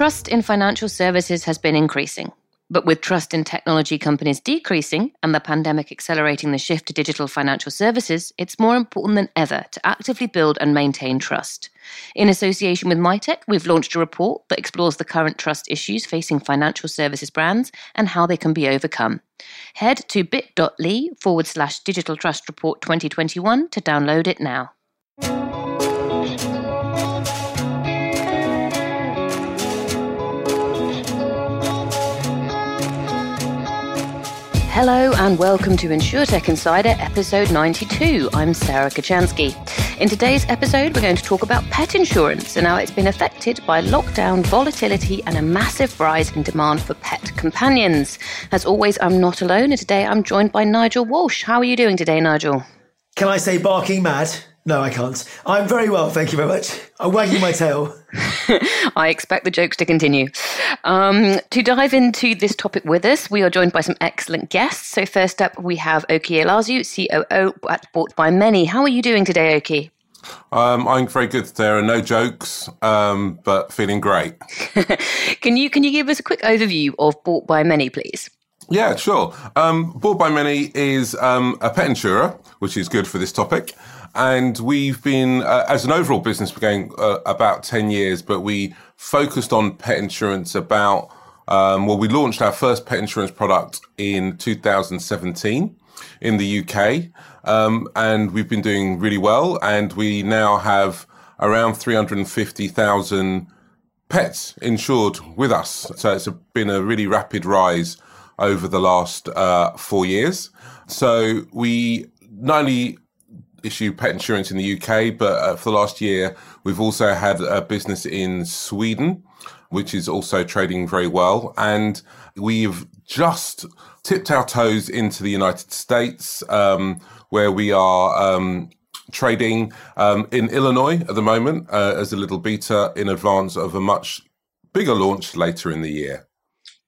Trust in financial services has been increasing. But with trust in technology companies decreasing and the pandemic accelerating the shift to digital financial services, it's more important than ever to actively build and maintain trust. In association with MyTech, we've launched a report that explores the current trust issues facing financial services brands and how they can be overcome. Head to bit.ly forward slash digital trust report 2021 to download it now. Hello and welcome to InsurTech Insider episode 92. I'm Sarah Kocianski. In today's episode, we're going to talk about pet insurance and how it's been affected by lockdown volatility and a massive rise in demand for pet companions. As always, I'm not alone, and today I'm joined by Nigel Walsh. How are you doing today, Nigel? Can I say barking mad? No, I can't. I'm very well, thank you very much. I'm wagging my tail. I expect the jokes to continue. Um, to dive into this topic with us, we are joined by some excellent guests. So, first up, we have Oke Eleazu, COO at Bought by Many. How are you doing today, Oke? Um, I'm very good, Sarah. No jokes, um, but feeling great. can you can you give us a quick overview of Bought by Many, please? Yeah, sure. Um, Bought by Many is um, a pet insurer, which is good for this topic. And we've been, uh, as an overall business, we're going uh, about 10 years, but we focused on pet insurance about, um, well, we launched our first pet insurance product in 2017 in the UK. Um, and we've been doing really well. And we now have around 350,000 pets insured with us. So it's a, been a really rapid rise over the last uh, four years. So we not only issue pet insurance in the UK, but uh, for the last year, we've also had a business in Sweden, which is also trading very well. And we've just tipped our toes into the United States, um, where we are um, trading um, in Illinois at the moment uh, as a little beta in advance of a much bigger launch later in the year.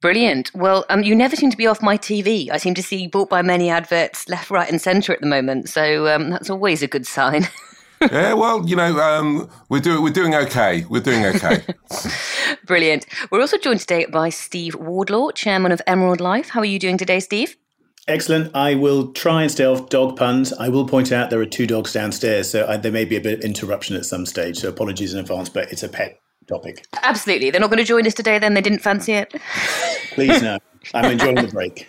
Brilliant. Well, um, you never seem to be off my TV. I seem to see you bought by many adverts left, right, and centre at the moment. So um, that's always a good sign. yeah, well, you know, um, we're doing we're doing okay. We're doing okay. Brilliant. We're also joined today by Steve Wardlaw, chairman of Emerald Life. How are you doing today, Steve? Excellent. I will try and stay off dog puns. I will point out there are two dogs downstairs, so I, there may be a bit of interruption at some stage. So apologies in advance, but it's a pet topic. Absolutely. They're not going to join us today then? They didn't fancy it? Please, no. I'm enjoying the break.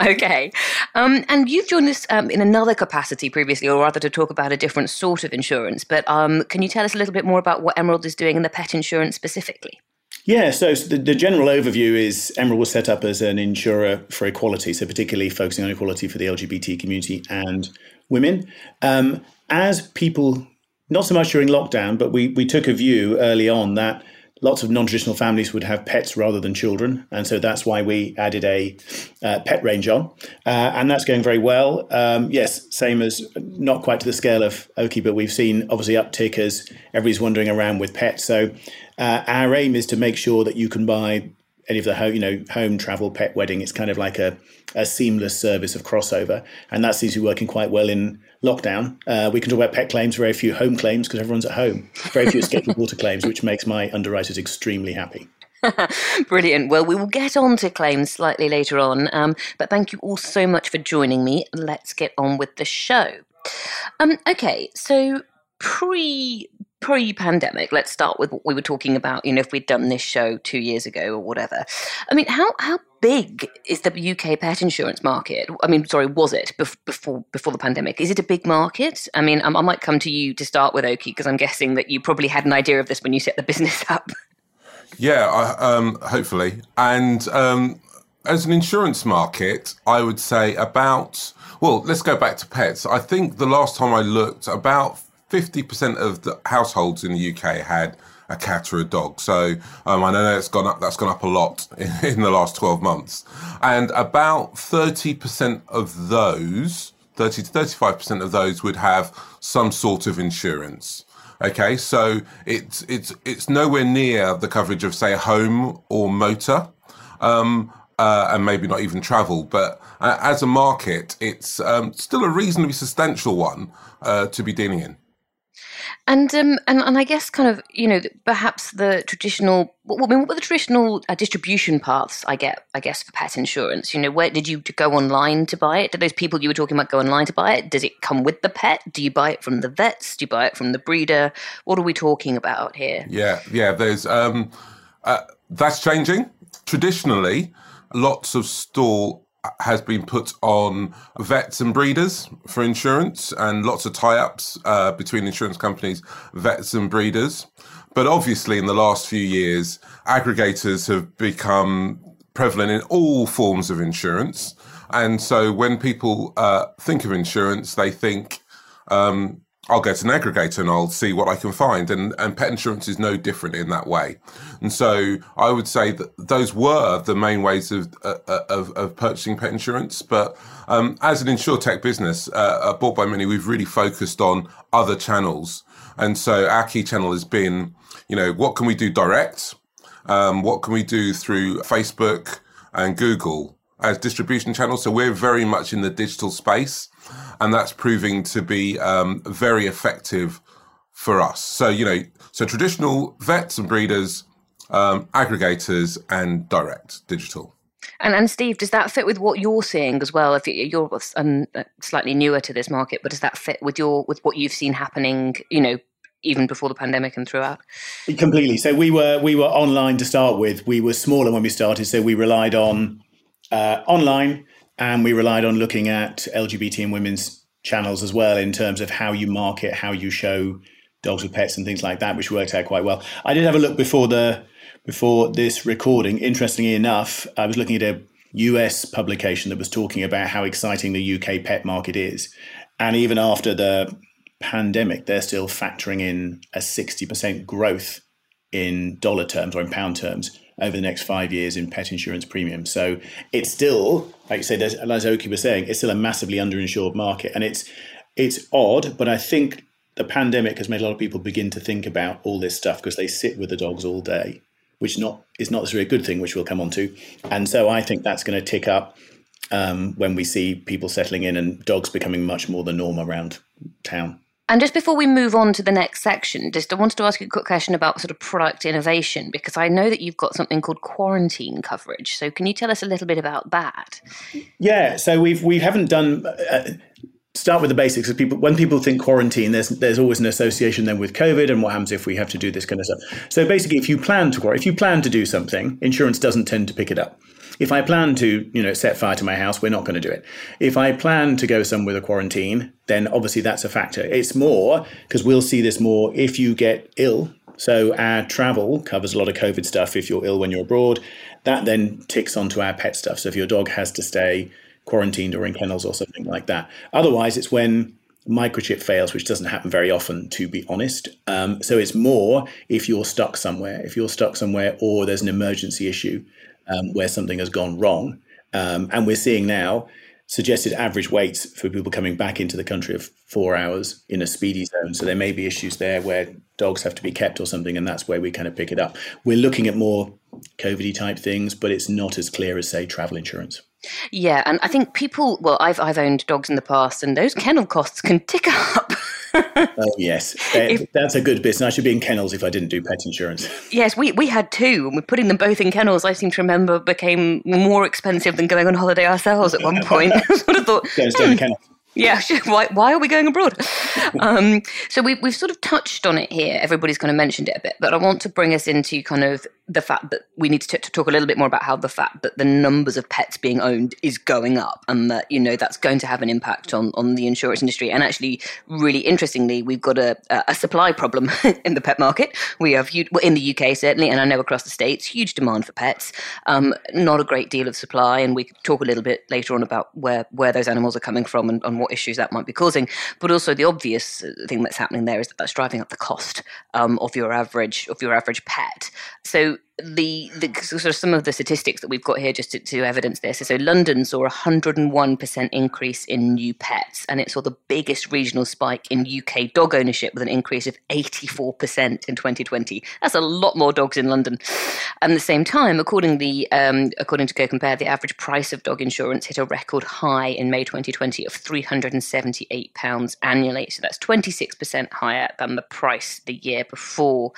okay. Um, and you've joined us um, in another capacity previously, or rather to talk about a different sort of insurance. But um, can you tell us a little bit more about what Emerald is doing in the pet insurance specifically? Yeah, so, the, the, general overview is Emerald was set up as an insurer for equality, so particularly focusing on equality for the LGBT community and women. Um, as people not so much during lockdown, but we, we took a view early on that lots of non-traditional families would have pets rather than children, and so that's why we added a uh, pet range on, uh, and that's going very well. Um, yes, same as not quite to the scale of Oke, but we've seen obviously uptick as everybody's wandering around with pets. So uh, our aim is to make sure that you can buy any of the home, you know, home travel pet wedding. It's kind of like a, a seamless service of crossover, and that seems to be working quite well in lockdown. Uh, we can talk about pet claims, very few home claims because everyone's at home. Very few escape water claims, which makes my underwriters extremely happy. Brilliant. Well, we will get on to claims slightly later on, um, but thank you all so much for joining me. Let's get on with the show. Um, okay, so pre pre-pandemic let's start with what we were talking about you know if we'd done this show two years ago or whatever. I mean how how big is the uk pet insurance market? I mean sorry was it before before the pandemic? Is it a big market? I mean i, I might come to you to start with oke because i'm guessing that you probably had an idea of this when you set the business up. Yeah um, hopefully. And um, as an insurance market i would say about well let's go back to pets. I think the last time i looked about 50% of the households in the UK had a cat or a dog. So um, I know it's gone up. That's gone up a lot in, in the last 12 months, and about 30% of those, 30 to 35% of those, would have some sort of insurance. Okay, so it's it's it's nowhere near the coverage of say home or motor. Um, uh, and maybe not even travel. But uh, as a market, it's um, still a reasonably substantial one uh, to be dealing in. And um, and and I guess kind of you know perhaps the traditional. What, I mean, what were the traditional uh, distribution paths? I get, I guess, for pet insurance. You know, where did you go online to buy it? Did those people you were talking about go online to buy it? Does it come with the pet? Do you buy it from the vets? Do you buy it from the breeder? What are we talking about here? Yeah, yeah. There's um, uh, that's changing. Traditionally, lots of stall has been put on vets and breeders for insurance and lots of tie-ups uh, between insurance companies, vets and breeders. But obviously, in the last few years, aggregators have become prevalent in all forms of insurance. And so when people uh, think of insurance, they think um, I'll get an aggregator and I'll see what I can find. And, and pet insurance is no different in that way. And so I would say that those were the main ways of, uh, uh of, of, purchasing pet insurance. But um, as an insurtech business, uh, bought by many, we've really focused on other channels. And so our key channel has been, you know, what can we do direct? Um, what can we do through Facebook and Google as distribution channels? So we're very much in the digital space and that's proving to be um, very effective for us. So you know, so traditional vets and breeders, um, aggregators, and direct digital. And, and Steve, does that fit with what you're seeing as well? If you're um, slightly newer to this market, but does that fit with your with what you've seen happening? You know, even before the pandemic and throughout? Completely. So we were we were online to start with. We were smaller when we started, so we relied on uh, online and we relied on looking at LGBT and women's channels as well in terms of how you market, how you show dogs with pets and things like that, which worked out quite well. I did have a look before the before this recording. Interestingly enough, I was looking at a US publication that was talking about how exciting the UK pet market is. And even after the pandemic, they're still factoring in a 60% growth in dollar terms or in pound terms over the next five years in pet insurance premiums. So it's still, like you said, as Oke was saying, it's still a massively underinsured market, and it's it's odd, but I think the pandemic has made a lot of people begin to think about all this stuff because they sit with the dogs all day, which not is not necessarily a good thing, which we'll come on to. And so I think that's going to tick up um, when we see people settling in and dogs becoming much more the norm around town. And just before we move on to the next section, just I wanted to ask you a quick question about sort of product innovation because I know that you've got something called quarantine coverage. So can you tell us a little bit about that? Yeah, so we've we haven't done. Uh, start with the basics of people when people think quarantine there's there's always an association then with covid and what happens if we have to do this kind of stuff so basically if you plan to if you plan to do something insurance doesn't tend to pick it up if I plan to, you know, set fire to my house, we're not going to do it. If I plan to go somewhere with a quarantine, then obviously that's a factor. It's more because we'll see this more if you get ill. So our travel covers a lot of COVID stuff. If you're ill when you're abroad, that then ticks onto our pet stuff. So if your dog has to stay quarantined or in kennels or something like that. Otherwise, it's when microchip fails, which doesn't happen very often, to be honest. Um, so it's more if you're stuck somewhere, if you're stuck somewhere or there's an emergency issue um, where something has gone wrong. Um, and we're seeing now suggested average waits for people coming back into the country of four hours in a speedy zone. So there may be issues there where dogs have to be kept or something, and that's where we kind of pick it up. We're looking at more COVID type things, but it's not as clear as, say, travel insurance. Yeah, and I think people. Well, I've I've owned dogs in the past, and those kennel costs can tick up. oh yes, if, that's a good business. I should be in kennels if I didn't do pet insurance. Yes, we we had two, and we're putting them both in kennels. I seem to remember became more expensive than going on holiday ourselves at one point. I sort of thought. Hmm, yeah, why, why are we going abroad? um, so we, we've sort of touched on it here. Everybody's kind of mentioned it a bit, but I want to bring us into kind of the fact that we need to, t- to talk a little bit more about how the fact that the numbers of pets being owned is going up and that, you know, that's going to have an impact on, on the insurance industry. And actually, really interestingly, we've got a, a supply problem in the pet market. We have, well, in the UK certainly, and I know across the States, huge demand for pets, um, not a great deal of supply. And we talk a little bit later on about where, where those animals are coming from and, what issues that might be causing. But also the obvious thing that's happening there is that that's driving up the cost um, of your average of your average pet. So the, the sort of some of the statistics that we've got here just to, to evidence this. So London saw a 101% increase in new pets, and it saw the biggest regional spike in UK dog ownership with an increase of 84% in 2020. That's a lot more dogs in London. And at the same time, according the um, according to Go Compare, the average price of dog insurance hit a record high in May 2020 of 378 pounds annually. So that's 26% higher than the price the year before.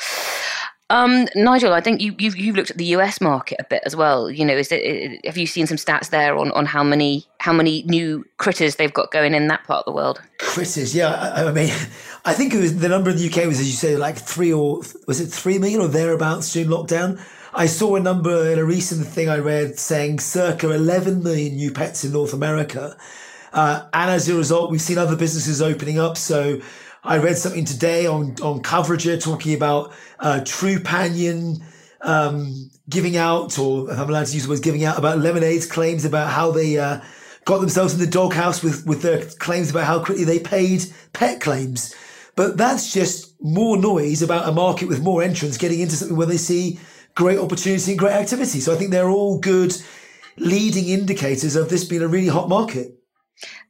Um, Nigel, I think you, you've, you've looked at the US market a bit as well. You know, is it, have you seen some stats there on, on how many how many new critters they've got going in that part of the world? Critters, yeah. I, I mean, I think it was the number in the UK was, as you say, like three or was it three million or thereabouts during lockdown. I saw a number in a recent thing I read saying circa 11 million new pets in North America. Uh, and as a result, we've seen other businesses opening up. So I read something today on, on Coverager talking about uh, Trupanion um, giving out, or if I'm allowed to use the word giving out, about Lemonade's claims about how they uh, got themselves in the doghouse with, with their claims about how quickly they paid pet claims. But that's just more noise about a market with more entrants getting into something where they see great opportunity and great activity. So I think they're all good leading indicators of this being a really hot market.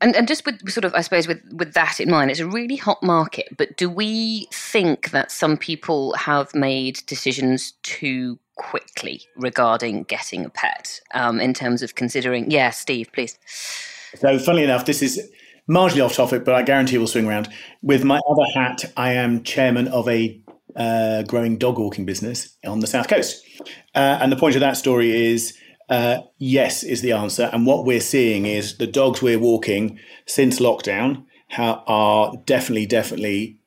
And and just with sort of I suppose with with that in mind, it's a really hot market. But do we think that some people have made decisions too quickly regarding getting a pet um, in terms of considering? Yeah, Steve, please. So, funnily enough, this is marginally off topic, but I guarantee we'll swing around. With my other hat, I am chairman of a uh, growing dog walking business on the south coast, uh, and the point of that story is uh, yes, is the answer. And what we're seeing is the dogs we're walking since lockdown are definitely, definitely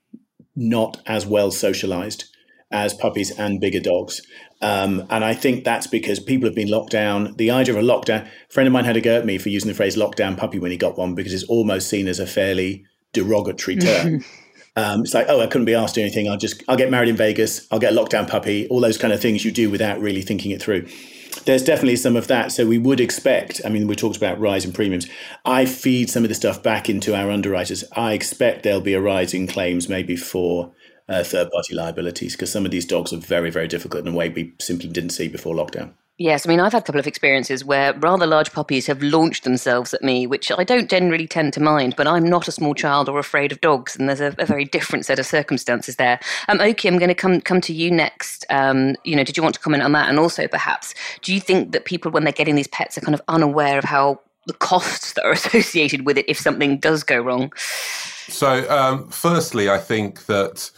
not as well socialized as puppies and bigger dogs. Um, and I think that's because people have been locked down. The idea of a lockdown, a friend of mine had a go at me for using the phrase lockdown puppy when he got one because it's almost seen as a fairly derogatory term. Um, it's like, oh, I couldn't be asked to do anything. I'll just, I'll get married in Vegas. I'll get a lockdown puppy. All those kind of things you do without really thinking it through there's definitely some of that. So we would expect, I mean, we talked about rising premiums. I feed some of the stuff back into our underwriters. I expect there'll be a rise in claims maybe for uh, third party liabilities because some of these dogs are very, very difficult in a way we simply didn't see before lockdown. Yes, I mean, I've had a couple of experiences where rather large puppies have launched themselves at me, which I don't generally tend to mind, but I'm not a small child or afraid of dogs, and there's a, a very different set of circumstances there. Um, Oke, I'm going to come come to you next. Um, you know, did you want to comment on that? And also, perhaps, do you think that people, when they're getting these pets, are kind of unaware of how the costs that are associated with it if something does go wrong? So, um, firstly, I think that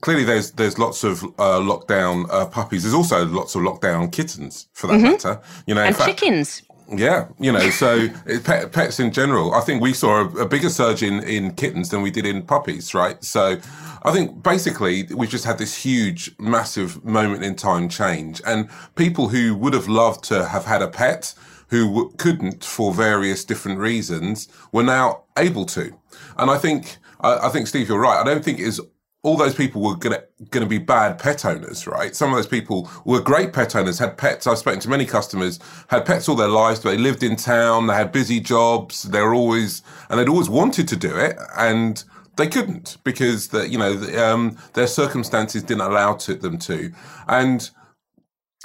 clearly there's there's lots of uh, lockdown uh, puppies. There's also lots of lockdown kittens, for that mm-hmm. matter. You know, and fact, chickens. Yeah, you know, so pet, pets in general. I think we saw a, a, bigger surge in in kittens than we did in puppies, right? So, I think basically we've just had this huge, massive moment in time change, and people who would have loved to have had a pet who w- couldn't for various different reasons were now able to. And I think I, I think Steve, you're right. I don't think it is all those people were gonna gonna be bad pet owners, right? Some of those people were great pet owners, had pets. I've spoken to many customers, had pets all their lives, but they lived in town, they had busy jobs, they were always and they'd always wanted to do it, and they couldn't because the, you know the, um, their circumstances didn't allow to, them to. And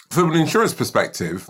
from an insurance perspective,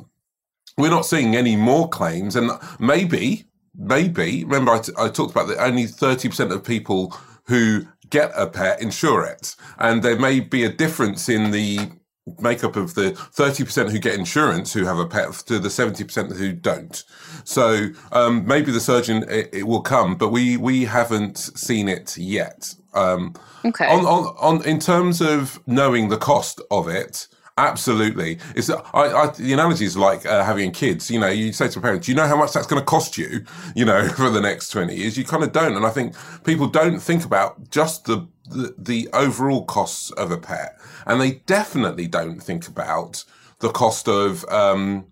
we're not seeing any more claims, and maybe maybe remember I, t- I talked about that only thirty percent of people who get a pet, insure it. And there may be a difference in the makeup of the 30% who get insurance who have a pet to the 70% who don't. So um, maybe the surgeon, it, it, will come, but we, we haven't seen it yet. Um, okay. On, on, on, in terms of knowing the cost of it, Absolutely. It's I, I, the analogy is like uh, having kids. You know, you say to a parent, "Do you know how much that's going to cost you?" You know, for the next twenty years. You kind of don't, and I think people don't think about just the, the the overall costs of a pet, and they definitely don't think about the cost of um,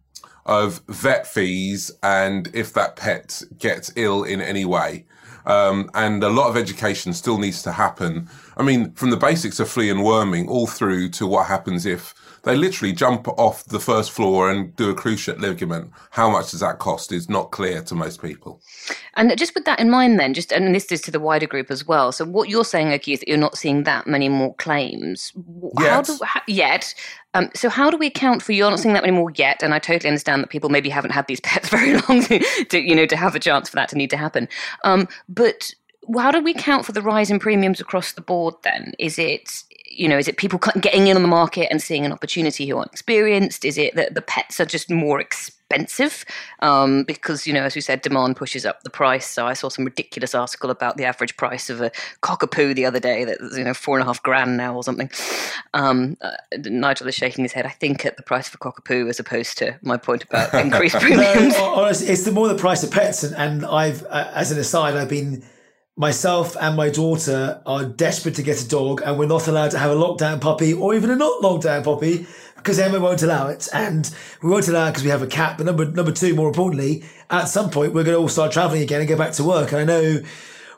of vet fees and if that pet gets ill in any way. Um, and a lot of education still needs to happen I mean, from the basics of flea and worming all through to what happens if they literally jump off the first floor and do a cruciate ligament. How much does that cost is not clear to most people. And just with that in mind, then, just and this is to the wider group as well. So what you're saying, Oke, is that you're not seeing that many more claims yet. How do, how, yet. Um, so how do we account for you're not seeing that many more yet? And I totally understand that people maybe haven't had these pets very long to, to you know to have a chance for that to need to happen. Um, but how do we count for the rise in premiums across the board? Then is it you know, is it people getting in on the market and seeing an opportunity who aren't experienced? Is it that the pets are just more expensive um, because, you know, as we said, demand pushes up the price. So I saw some ridiculous article about the average price of a cockapoo the other day that's, you know, four and a half grand now or something. Um, uh, Nigel is shaking his head, I think, at the price of a cockapoo as opposed to my point about increased premiums. no, honestly, it's the more the price of pets. And, and I've, uh, as an aside, I've been myself and my daughter are desperate to get a dog and we're not allowed to have a lockdown puppy or even a not lockdown puppy because Emma won't allow it. And we won't allow it because we have a cat. But number, number two, more importantly, at some point, we're going to all start traveling again and go back to work. And I know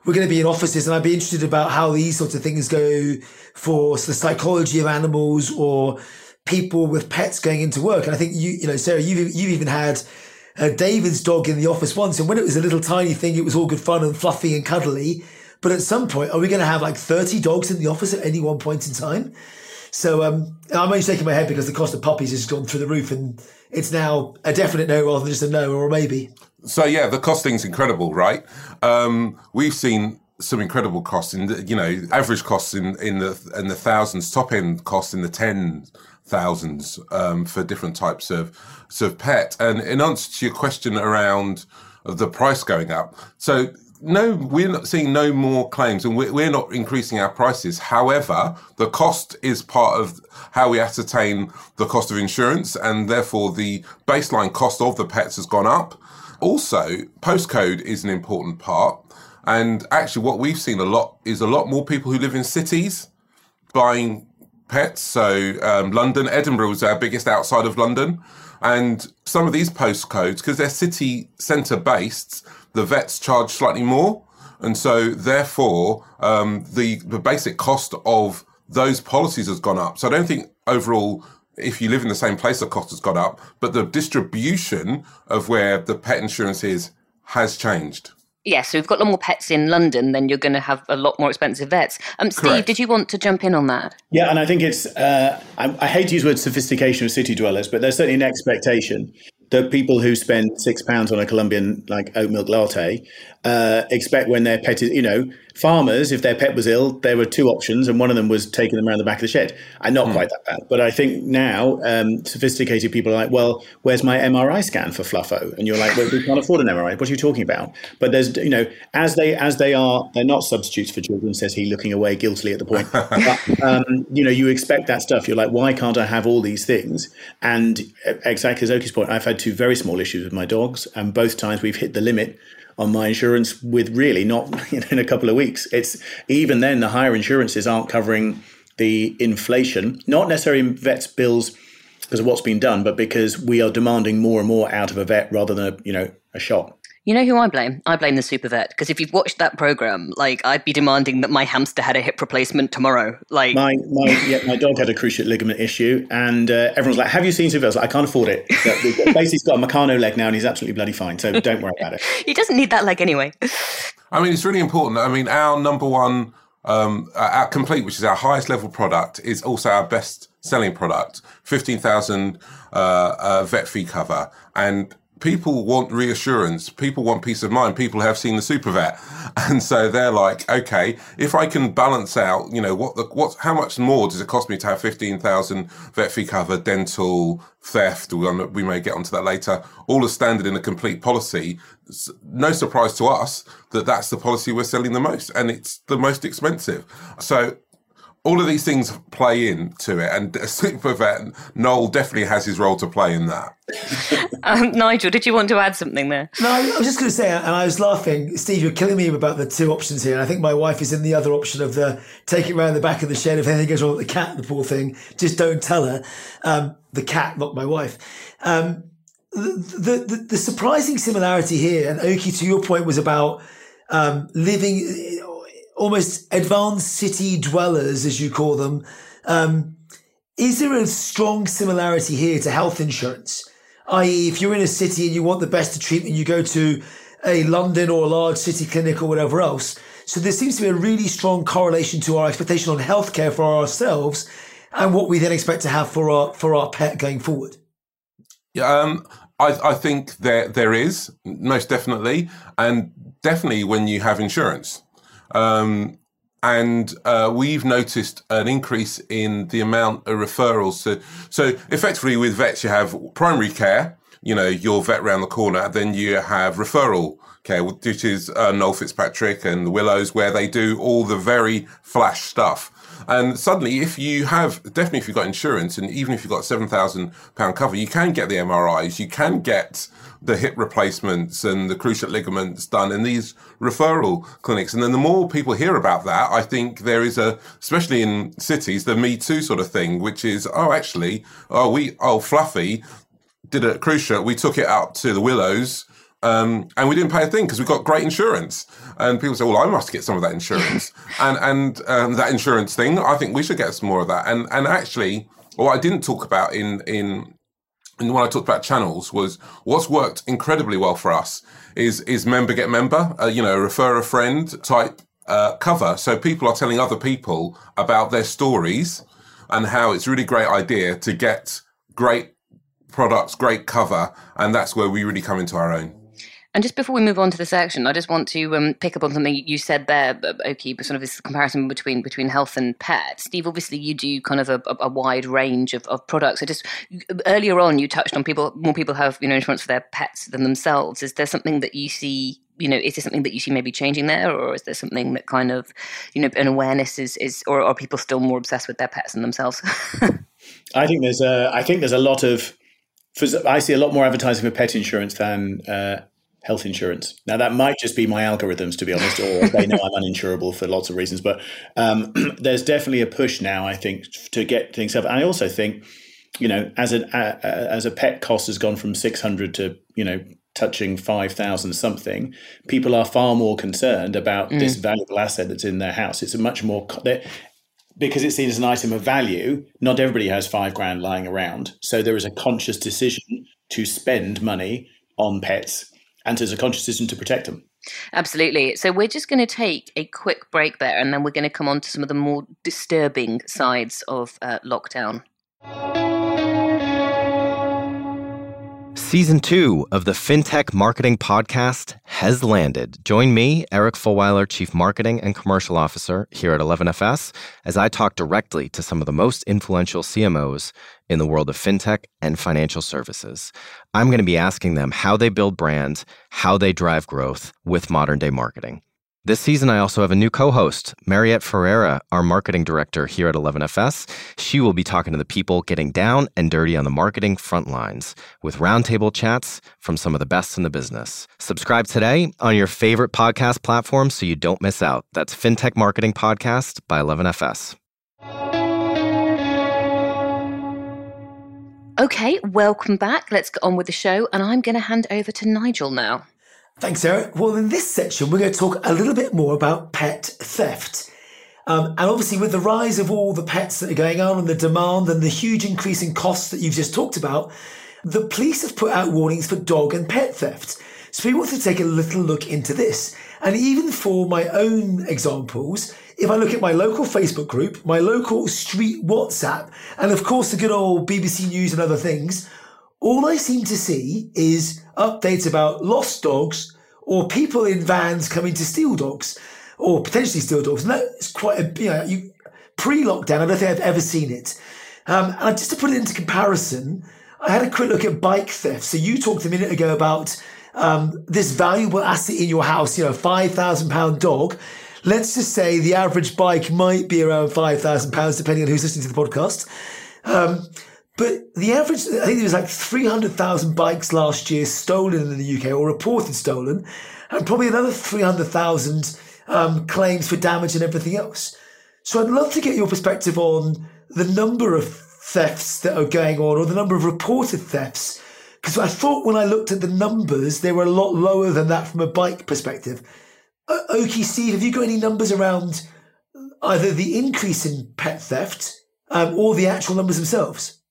we're going to be in offices and I'd be interested about how these sorts of things go for the psychology of animals or people with pets going into work. And I think you, you know, Sarah, you've, you've even had uh, David's dog in the office once, and when it was a little tiny thing, it was all good fun and fluffy and cuddly. But at some point, are we going to have like 30 dogs in the office at any one point in time? So um, I'm only shaking my head because the cost of puppies has gone through the roof, and it's now a definite no rather than just a no or a maybe. So yeah, the costing's incredible, right? Um, we've seen some incredible costs in the, you know average costs in in the in the thousands, top end costs in the tens thousands um, for different types of of pet. And in answer to your question around the price going up, so no, we're not seeing no more claims, and we're not increasing our prices. However, the cost is part of how we ascertain the cost of insurance, and therefore the baseline cost of the pets has gone up. Also, postcode is an important part. And actually, what we've seen a lot is a lot more people who live in cities buying pets. So um, London, Edinburgh was our biggest outside of London. And some of these postcodes, because they're city centre based, the vets charge slightly more. And so therefore, um, the, the basic cost of those policies has gone up. So I don't think overall, if you live in the same place, the cost has gone up, but the distribution of where the pet insurance is has changed. Yes, so we've got a lot more pets in London, then you're going to have a lot more expensive vets. Um, Steve, Correct. did you want to jump in on that? Yeah, and I think it's, uh, I, I, hate to use the word sophistication of city dwellers, but there's certainly an expectation that people who spend six pounds on a Colombian like oat milk latte uh, expect when their pet is, you know, farmers, if their pet was ill, there were two options, and one of them was taking them around the back of the shed. And not mm. quite that bad, but I think now um, sophisticated people are like, well, where's my MRI scan for Fluffo? And you're like, well, we can't afford an MRI. What are you talking about? But there's, you know, as they as they are, they're not substitutes for children, says he, looking away guiltily at the point. but, um, you know, you expect that stuff. You're like, why can't I have all these things? And uh, exactly as Oke's point, I've had two very small issues with my dogs, and both times we've hit the limit on my insurance with really not in a couple of weeks. It's even then the higher insurances aren't covering the inflation, not necessarily vets bills because of what's been done, but because we are demanding more and more out of a vet rather than a you know a shot. You know who I blame? I blame the super vet because if you've watched that program, like I'd be demanding that my hamster had a hip replacement tomorrow. Like my my yeah, my dog had a cruciate ligament issue, and uh, everyone's like, "Have you seen super vet?" I, like, I can't afford it. basically, he's got a Meccano leg now, and he's absolutely bloody fine. So don't worry about it. he doesn't need that leg anyway. I mean, it's really important. I mean, our number one, um, our complete, which is our highest level product, is also our best selling product. Fifteen thousand uh, uh, vet fee cover, and people want reassurance. People want peace of mind. People have seen the super vet. And so they're like, okay, if I can balance out, you know, what the, what, how much more does it cost me to have 15,000 vet fee cover, dental, theft, we may get onto that later, all as standard in a complete policy. No surprise to us that that's the policy we're selling the most and it's the most expensive. So all of these things play into it, and super vet Noel definitely has his role to play in that. um, Nigel, did you want to add something there? No, I was just going to say, and I was laughing, Steve, you're killing me about the two options here. And I think my wife is in the other option of the take it around the back of the shed if anything goes wrong with the cat, the poor thing. Just don't tell her. Um, the cat, not my wife. Um, the, the, the surprising similarity here, and Oke, to your point, was about um, living almost advanced city dwellers, as you call them, um, is there a strong similarity here to health insurance? I.e., if you're in a city and you want the best of treatment, you go to a London or a large city clinic or whatever else. So there seems to be a really strong correlation to our expectation on healthcare for ourselves and what we then expect to have for our for our pet going forward. Yeah, um, I, I think there there is most definitely, and definitely when you have insurance. Um, and uh, we've noticed an increase in the amount of referrals. So, so effectively, with vets, you have primary care. You know, your vet round the corner. Then you have referral care, which is uh, Noel Fitzpatrick and the Willows, where they do all the very flash stuff. And suddenly, if you have, definitely if you've got insurance, and even if you've got £7,000 cover, you can get the MRIs, you can get the hip replacements and the cruciate ligaments done in these referral clinics. And then the more people hear about that, I think there is a, especially in cities, the Me Too sort of thing, which is, oh, actually, oh, we, oh, Fluffy did a cruciate, we took it out to the Willows um, and we didn't pay a thing because we got great insurance. And people say, "Well, I must get some of that insurance." and and um, that insurance thing, I think we should get some more of that. And and actually, what I didn't talk about in in and when I talked about channels was what's worked incredibly well for us is is member get member, uh, you know, refer a friend type uh, cover. So people are telling other people about their stories and how it's a really great idea to get great products, great cover, and that's where we really come into our own. And just before we move on to the section, I just want to um, pick up on something you said there, Oke, sort of this comparison between between health and pets. Steve, obviously you do kind of a, a wide range of, of products. So just earlier on, you touched on people, more people have you know insurance for their pets than themselves. Is there something that you see? You know, is there something that you see maybe changing there, or is there something that kind of, you know, an awareness is is, or are people still more obsessed with their pets than themselves? I think there's a, I think there's a lot of, I see a lot more advertising for pet insurance than. Uh, health insurance. Now, that might just be my algorithms, to be honest, or they know I'm uninsurable for lots of reasons. But um, there's definitely a push now, I think, to get things up. And I also think, you know, as an uh, as a pet cost has gone from 600 to you know touching 5,000 something, people are far more concerned about mm. this valuable asset that's in their house. It's a much more because it's seen as an item of value. Not everybody has five grand lying around, so there is a conscious decision to spend money on pets and there's a conscious to protect them. Absolutely. So we're just going to take a quick break there, and then we're going to come on to some of the more disturbing sides of uh, lockdown. Season two of the FinTech Marketing Podcast has landed. Join me, Eric Fulwiler, Chief Marketing and Commercial Officer here at 11FS, as I talk directly to some of the most influential CMOs in the world of FinTech and financial services. I'm going to be asking them how they build brands, how they drive growth with modern day marketing. This season, I also have a new co host, Mariette Ferreira, our marketing director here at 11FS. She will be talking to the people getting down and dirty on the marketing front lines with roundtable chats from some of the best in the business. Subscribe today on your favorite podcast platform so you don't miss out. That's FinTech Marketing Podcast by 11FS. Okay, welcome back. Let's get on with the show. And I'm going to hand over to Nigel now. Thanks, Eric. Well, in this section, we're going to talk a little bit more about pet theft. Um, and obviously, with the rise of all the pets that are going on and the demand and the huge increase in costs that you've just talked about, the police have put out warnings for dog and pet theft. So we want to take a little look into this. And even for my own examples, if I look at my local Facebook group, my local street WhatsApp, and of course the good old BBC News and other things, all I seem to see is updates about lost dogs or people in vans coming to steal dogs or potentially steal dogs. And that's quite a, you know, you, pre-lockdown, I don't think I've ever seen it. Um, and just to put it into comparison, I had a quick look at bike theft. So you talked a minute ago about um, this valuable asset in your house, you know, five thousand pound dog. Let's just say the average bike might be around five thousand pounds, depending on who's listening to the podcast. Um, but the average, I think there was like 300,000 bikes last year stolen in the UK or reported stolen, and probably another 300,000 um, claims for damage and everything else. So I'd love to get your perspective on the number of thefts that are going on or the number of reported thefts. Because I thought when I looked at the numbers, they were a lot lower than that from a bike perspective. Oke, Steve, have you got any numbers around either the increase in pet theft um, or the actual numbers themselves?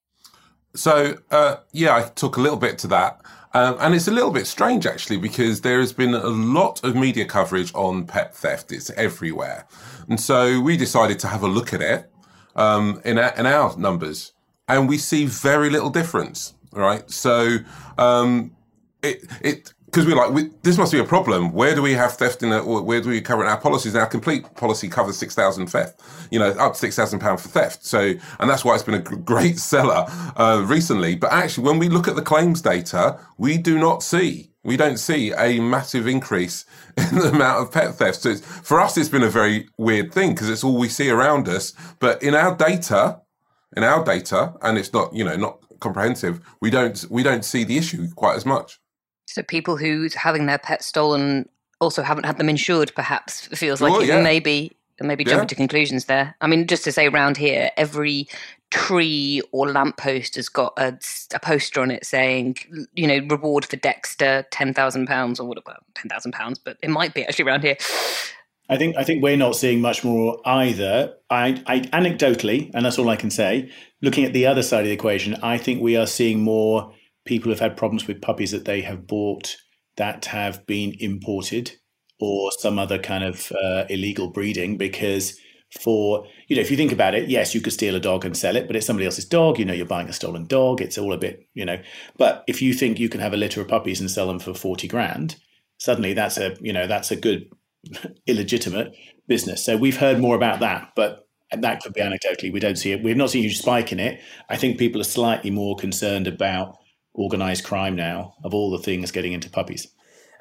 So, uh, yeah, I took a little bit to that. Um, and it's a little bit strange actually because there has been a lot of media coverage on pet theft. It's everywhere. And so we decided to have a look at it um, in, our, in our numbers and we see very little difference, right? So um, it, it because we're like, we, this must be a problem. Where do we have theft in it? Where do we cover in our policies? Our complete policy covers 6,000 theft, you know, up to 6,000 pounds for theft. So, and that's why it's been a great seller uh, recently. But actually, when we look at the claims data, we do not see, we don't see a massive increase in the amount of pet theft. So for us, it's been a very weird thing because it's all we see around us. But in our data, in our data, and it's not, you know, not comprehensive, we don't, we don't see the issue quite as much. So people who having their pets stolen also haven't had them insured, perhaps feels like Sure, you yeah. maybe maybe Yeah. jumping to conclusions there. I mean, just to say, around here, every tree or lamppost has got a, a poster on it saying, you know, reward for Dexter, ten thousand pounds or whatever, ten thousand pounds, but it might be actually around here. I think I think we're not seeing much more either. I, I anecdotally, and that's all I can say. Looking at the other side of the equation, I think we are seeing more people who've had problems with puppies that they have bought that have been imported or some other kind of uh, illegal breeding. Because for you know, if you think about it, yes, you could steal a dog and sell it, but it's somebody else's dog. You know, you're buying a stolen dog. It's all a bit you know. But if you think you can have a litter of puppies and sell them for forty grand, suddenly that's a you know that's a good illegitimate business. So we've heard more about that, but that could be anecdotally. We don't see it. We've not seen a huge spike in it. I think people are slightly more concerned about organized crime now, of all the things getting into puppies.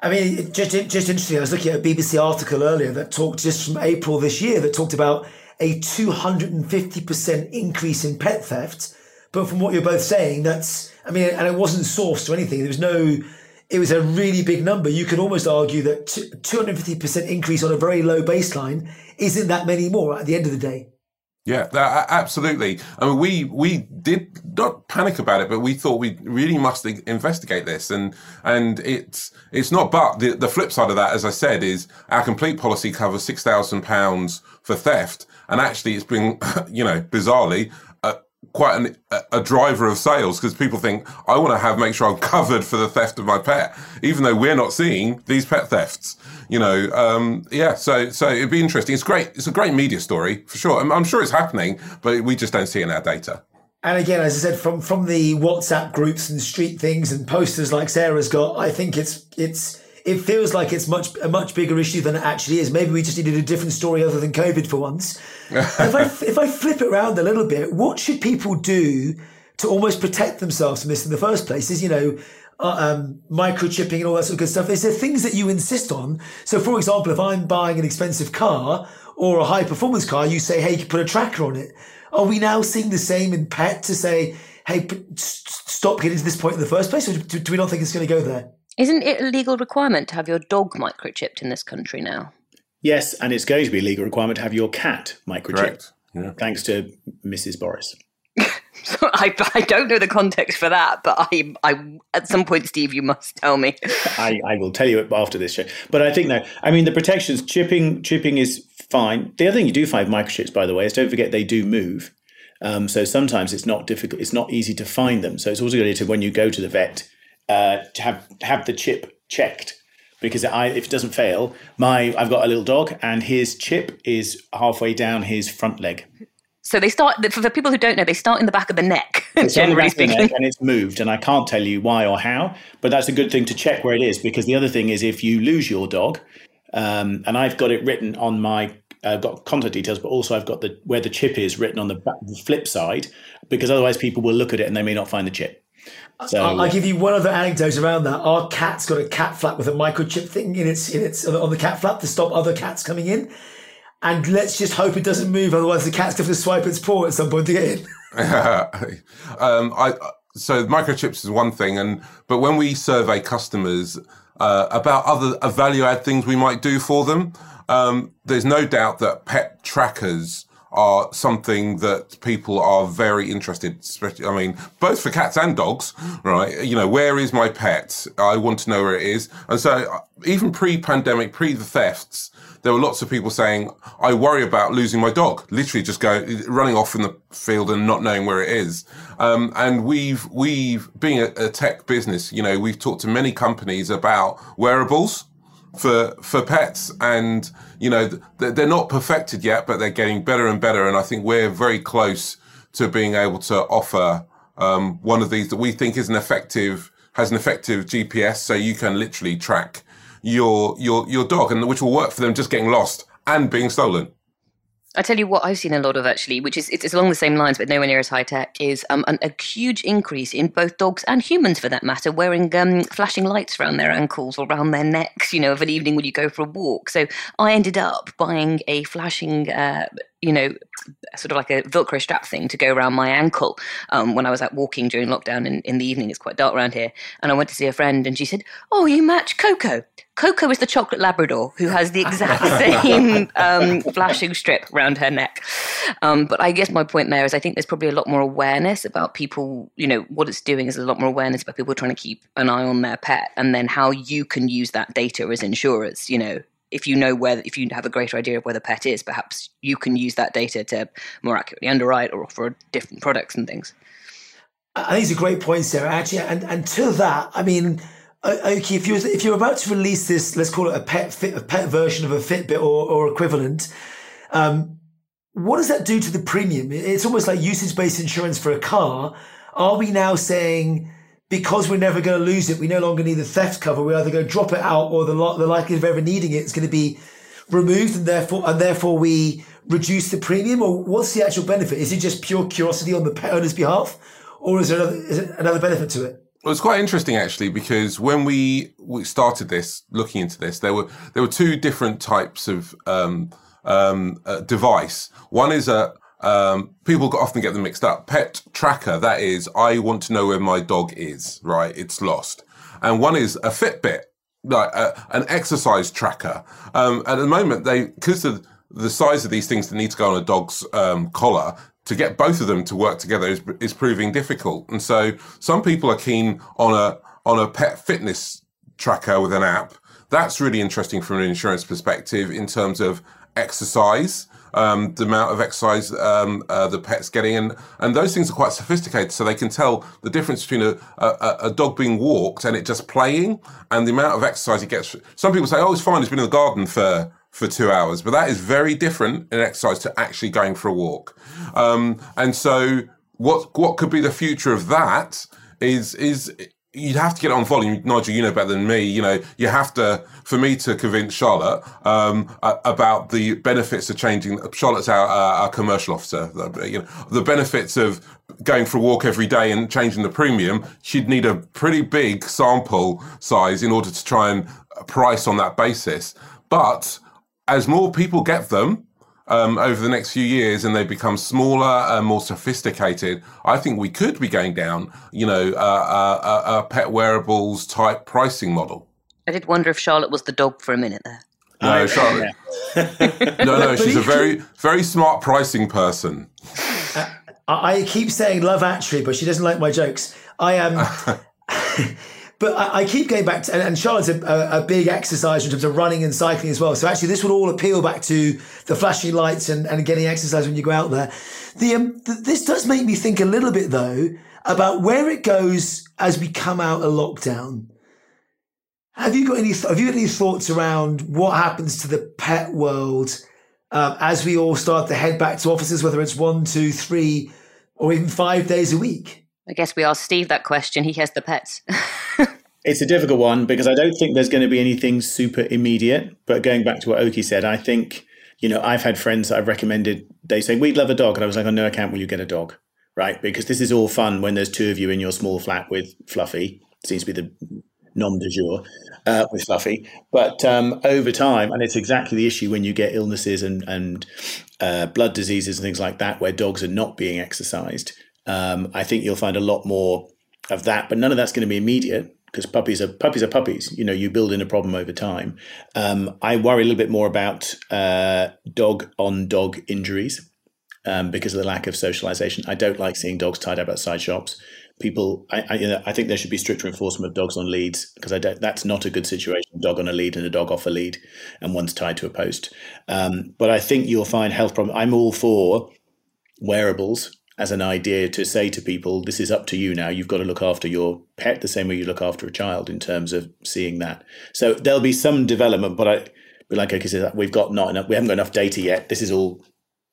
I mean, just just interesting. I was looking at a BBC article earlier that talked just from April this year that talked about a 250% increase in pet theft. But from what you're both saying, that's I mean, and it wasn't sourced or anything. There was no. It was a really big number. You could almost argue that 250% increase on a very low baseline isn't that many more at the end of the day. Yeah, that, absolutely. I mean, we we did not panic about it, but we thought we really must investigate this, and and it's it's not. But the the flip side of that, as I said, is our complete policy covers six thousand pounds for theft, and actually, it's been you know bizarrely. Quite an, a- a driver of sales because people think I want to have make sure I'm covered for the theft of my pet, even though we're not seeing these pet thefts. You know, um, yeah. So so it'd be interesting. It's great. It's a great media story for sure. I'm, I'm sure it's happening, but we just don't see it in our data. And again, as I said, from from the WhatsApp groups and street things and posters like Sarah's got, I think it's it's it feels like it's much a much bigger issue than it actually is. Maybe we just needed a different story other than COVID for once. if I if I flip it around a little bit, what should people do to almost protect themselves from this in the first place? Is you know. Uh, um, microchipping and all that sort of good stuff. Is there things that you insist on? So, for example, if I'm buying an expensive car or a high performance car, you say, "Hey, you can put a tracker on it." Are we now seeing the same in pet to say, "Hey, p- stop getting to this point in the first place"? Or do, do we not think it's going to go there? Isn't it a legal requirement to have your dog microchipped in this country now? Yes, and it's going to be a legal requirement to have your cat microchipped, Yeah. thanks to Mrs. Boris. So I, I don't know the context for that, but I, I at some point, Steve, you must tell me. I, I will tell you after this show. But I think no. I mean the protections chipping chipping is fine. The other thing you do find microchips, by the way, is don't forget they do move. Um, so sometimes it's not difficult. It's not easy to find them. So it's also good to when you go to the vet uh, to have have the chip checked because I, if it doesn't fail, my I've got a little dog and his chip is halfway down his front leg. So they start for the people who don't know, they start in the back of the neck. It's the generally back of the speaking, neck and it's moved, and I can't tell you why or how, but that's a good thing to check where it is because the other thing is if you lose your dog, um, and I've got it written on my, I've got contact details, but also I've got the where the chip is written on the, back, the flip side, because otherwise people will look at it and they may not find the chip. So I'll, I'll give you one other anecdote around that. Our cat's got a cat flap with a microchip thing in its in its on the cat flap to stop other cats coming in. And let's just hope it doesn't move, otherwise the cat's going to swipe its paw at some point to get in. um, I, so microchips is one thing, and but when we survey customers uh, about other uh, value add things we might do for them, um, there's no doubt that pet trackers are something that people are very interested. Especially, I mean, both for cats and dogs, right? You know, where is my pet? I want to know where it is. And so, uh, even pre-pandemic, pre the thefts, there were lots of people saying, I worry about losing my dog, literally just go running off in the field and not knowing where it is. Um, and we've, we've, being a, a tech business, you know, we've talked to many companies about wearables for, for pets and, you know, they're not perfected yet, but they're getting better and better. And I think we're very close to being able to offer, um, one of these that we think is an effective, has an effective GPS. So you can literally track your your your dog, and which will work for them just getting lost and being stolen. I tell you what, I've seen a lot of actually, which is it's, along the same lines, but nowhere near as high tech. Is um, an, a huge increase in both dogs and humans, for that matter, wearing um, flashing lights around their ankles or around their necks. You know, of an evening when you go for a walk. So I ended up buying a flashing. Uh, you know, sort of like a Velcro strap thing to go around my ankle um, when I was out walking during lockdown in, in the evening. It's quite dark around here. And I went to see a friend and she said, Oh, you match Coco. Coco is the chocolate Labrador who has the exact same um, flashing strip around her neck. Um, but I guess my point there is I think there's probably a lot more awareness about people, you know, what it's doing is a lot more awareness about people trying to keep an eye on their pet and then how you can use that data as insurers, you know. If you know where, if you have a greater idea of where the pet is, perhaps you can use that data to more accurately underwrite or offer different products and things. I think it's a great point, Sarah. Actually, and and to that, I mean, okay, if you if you're about to release this, let's call it a pet fit, a pet version of a Fitbit or, or equivalent, um, what does that do to the premium? It's almost like usage based insurance for a car. Are we now saying because we're never going to lose it, we no longer need the theft cover? We're either going to drop it out, or the the likelihood of ever needing it is going to be removed, and therefore and therefore we reduce the premium. Or what's the actual benefit? Is it just pure curiosity on the pet owner's behalf, or is there another, is another benefit to it? Well, it's quite interesting actually because when we, we started this, looking into this, there were there were two different types of um, um, uh, device. One is a um, people often get them mixed up. Pet tracker, that is, I want to know where my dog is. Right, it's lost. And one is a Fitbit, like uh, an exercise tracker. Um, at the moment, they because of the size of these things that need to go on a dog's um, collar, to get both of them to work together is, is proving difficult. And so some people are keen on a, on a pet fitness tracker with an app. That's really interesting from an insurance perspective in terms of exercise, um, the amount of exercise um, uh, the pet's getting, and and those things are quite sophisticated, so they can tell the difference between a, a, a, dog being walked and it just playing, and the amount of exercise he gets. Some people say, "Oh, it's fine. He's been in the garden for for two hours. But that is very different in exercise to actually going for a walk. Um, and so what what could be the future of that is is you'd have to get on volume. Nigel, you know better than me. You know, you have to, for me to convince Charlotte um, about the benefits of changing. Charlotte's our, our commercial officer. You know, the benefits of going for a walk every day and changing the premium. She'd need a pretty big sample size in order to try and price on that basis. But as more people get them um, over the next few years and they become smaller and more sophisticated, I think we could be going down, you know, a uh, uh, uh, pet wearables type pricing model. I did wonder if Charlotte was the dog for a minute there. No, Charlotte. no, no, she's a very, very smart pricing person. I keep saying love actually, but she doesn't like my jokes. I am. Um, But I, I, keep going back to, and, and Charlotte's a, a, big exercise in terms of running and cycling as well. So actually, this would all appeal back to the flashing lights and, and getting exercise when you go out there. The, um, the, this does make me think a little bit though about where it goes as we come out of lockdown. Have you got any? Have you got any thoughts around what happens to the pet world um, as we all start to head back to offices, whether it's one, two, three, or even five days a week? I guess we asked Steve that question. He has the pets. it's a difficult one because I don't think there's going to be anything super immediate. But going back to what Oke said, I think, you know, I've had friends that I've recommended, they say, we'd love a dog. And I was like, oh, no, can't. Will you get a dog? Right. Because this is all fun when there's two of you in your small flat with Fluffy. Seems to be the nom de jour uh, with Fluffy. But um, over time, and it's exactly the issue when you get illnesses and, and uh, blood diseases and things like that, where dogs are not being exercised um, I think you'll find a lot more of that, but none of that's going to be immediate because puppies are puppies are puppies. You know, you build in a problem over time. Um, I worry a little bit more about uh, dog on dog injuries. um, because of the lack of socialization. I don't like seeing dogs tied up outside shops. People, I, I, you know, I think there should be stricter enforcement of dogs on leads because I don't. That's not a good situation. Dog on a lead and a dog off a lead, and one's tied to a post. Um, but I think you'll find health problems. I'm all for wearables as an idea to say to people, this is up to you now. You've got to look after your pet the same way you look after a child in terms of seeing that. So there'll be some development, but I, but like I said, we've got not enough. We haven't got enough data yet. This is all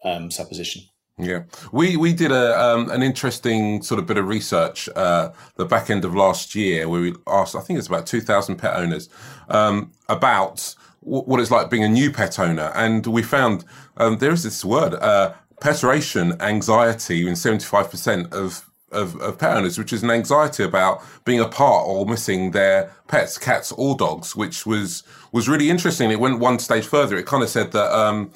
um, supposition. Yeah, we we did a um, an interesting sort of bit of research uh, the back end of last year where we asked, I think it's about two thousand pet owners um, about what it's like being a new pet owner, and we found um, there is this word uh, peturation anxiety in seventy five percent of of, of pet owners, which is an anxiety about being apart or missing their pets, cats or dogs, which was was really interesting. It went one stage further. It kind of said that um,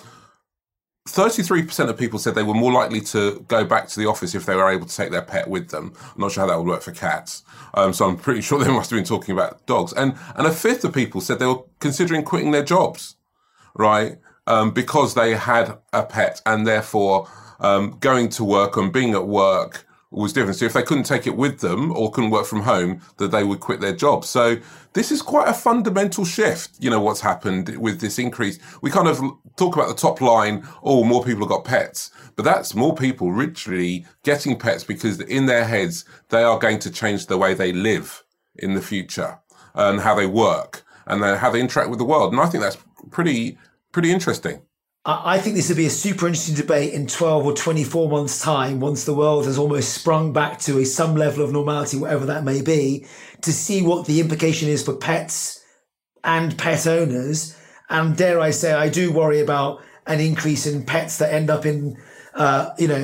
33% of people said they were more likely to go back to the office if they were able to take their pet with them. I'm not sure how that would work for cats. Um, so I'm pretty sure they must have been talking about dogs. And, and a fifth of people said they were considering quitting their jobs, right? Um, because they had a pet and therefore um, going to work and being at work was different. So if they couldn't take it with them or couldn't work from home, that they would quit their job. So this is quite a fundamental shift. You know what's happened with this increase. We kind of talk about the top line. Oh, more people have got pets, but that's more people literally getting pets because in their heads they are going to change the way they live in the future and how they work and how they interact with the world. And I think that's pretty pretty interesting. I think this would be a super interesting debate in 12 or 24 months' time, once the world has almost sprung back to a some level of normality, whatever that may be, to see what the implication is for pets and pet owners. And dare I say, I do worry about an increase in pets that end up in, uh, you know,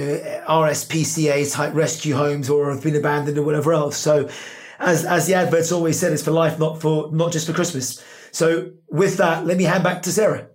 RSPCA type rescue homes or have been abandoned or whatever else. So, as as the adverts always said, it's for life, not for not just for Christmas. So, with that, let me hand back to Sarah.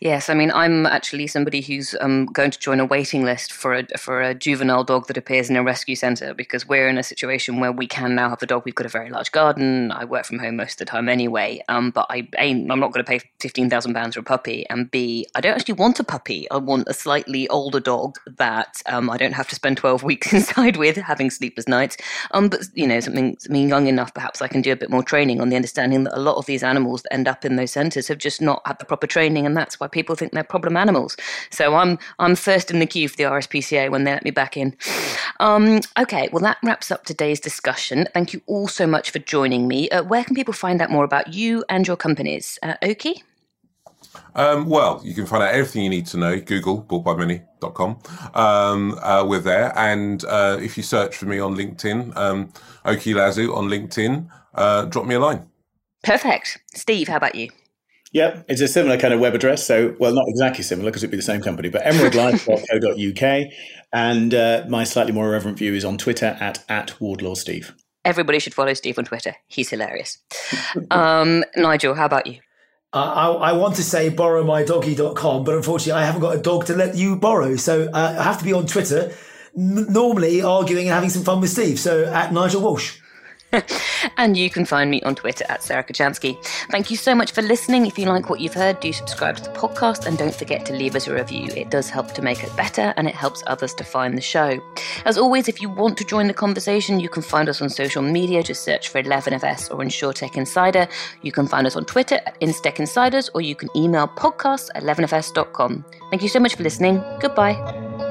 Yes, I mean I'm actually somebody who's um, going to join a waiting list for a for a juvenile dog that appears in a rescue centre because we're in a situation where we can now have a dog. We've got a very large garden. I work from home most of the time anyway. Um, but I I'm not going to pay fifteen thousand pounds for a puppy. And B, I don't actually want a puppy. I want a slightly older dog that um, I don't have to spend twelve weeks inside with, having sleepless nights. Um, but you know something something young enough, perhaps I can do a bit more training on the understanding that a lot of these animals that end up in those centres have just not had the proper training, and that's why why people think they're problem animals. So I'm I'm first in the queue for the RSPCA when they let me back in. Um, okay, well that wraps up today's discussion. Thank you all so much for joining me. Uh, where can people find out more about you and your companies? Uh, Oke? Um, well, you can find out everything you need to know. Google boughtbymany.com. Um, uh, we're there. And uh, if you search for me on LinkedIn, um, Oke Eleazu on LinkedIn, uh, drop me a line. Perfect. Steve, how about you? Yeah, it's a similar kind of web address. So, well, not exactly similar because it'd be the same company, but emeraldlife.co.uk. And uh, my slightly more irreverent view is on Twitter at, at Wardlaw Steve. Everybody should follow Steve on Twitter. He's hilarious. um, Nigel, how about you? Uh, I, I, want to say borrowmydoggy.com, but unfortunately, I haven't got a dog to let you borrow. So uh, I have to be on Twitter, n- normally arguing and having some fun with Steve. So at Nigel Walsh. and you can find me on Twitter at Sarah Kocianski. Thank you so much for listening. If you like what you've heard, do subscribe to the podcast and don't forget to leave us a review. It does help to make it better and it helps others to find the show. As always, if you want to join the conversation, you can find us on social media. Just search for 11FS or InsurTech Insider. You can find us on Twitter at Instech Insiders or you can email podcast at 11fs.com. Thank you so much for listening. Goodbye.